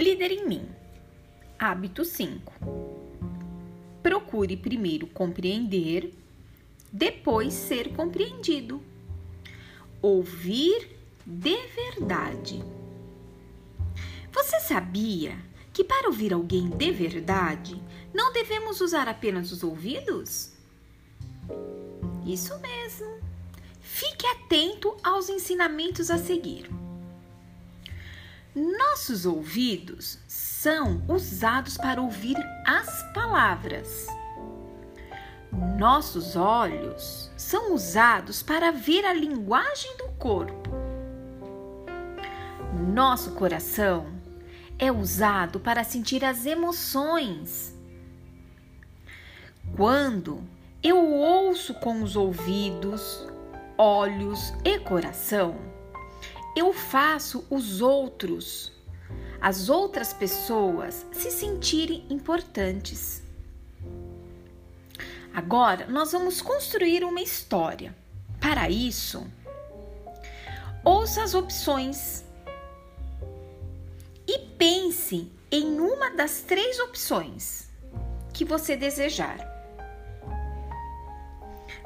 líder em mim. Hábito 5. Procure primeiro compreender, depois ser compreendido. Ouvir de verdade. Você sabia que para ouvir alguém de verdade, não devemos usar apenas os ouvidos? Isso mesmo. Fique atento aos ensinamentos a seguir. Nossos ouvidos são usados para ouvir as palavras. Nossos olhos são usados para ver a linguagem do corpo. Nosso coração é usado para sentir as emoções. Quando eu ouço com os ouvidos, olhos e coração, eu faço os outros, as outras pessoas, se sentirem importantes. Agora, nós vamos construir uma história. Para isso, ouça as opções e pense em uma das três opções que você desejar.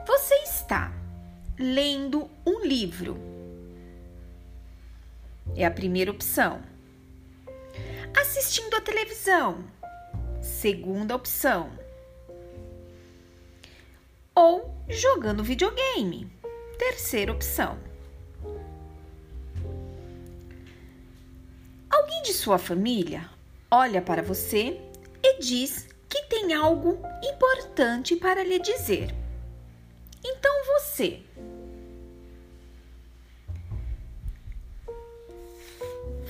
Você está lendo um livro. É a primeira opção. Assistindo a televisão. Segunda opção. Ou jogando videogame. Terceira opção. Alguém de sua família olha para você e diz que tem algo importante para lhe dizer. Então você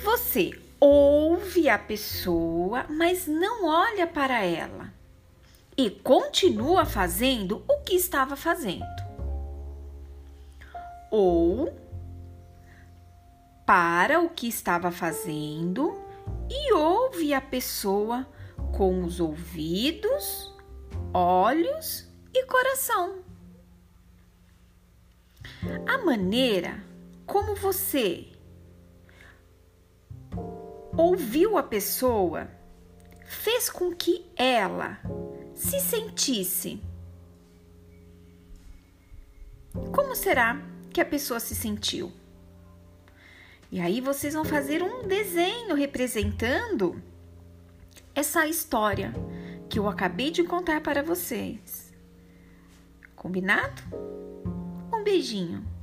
Você ouve a pessoa, mas não olha para ela e continua fazendo o que estava fazendo. Ou para o que estava fazendo e ouve a pessoa com os ouvidos, olhos e coração. A maneira como você ouviu a pessoa fez com que ela se sentisse. Como será que a pessoa se sentiu? E aí vocês vão fazer um desenho representando essa história que eu acabei de contar para vocês. Combinado? Um beijinho.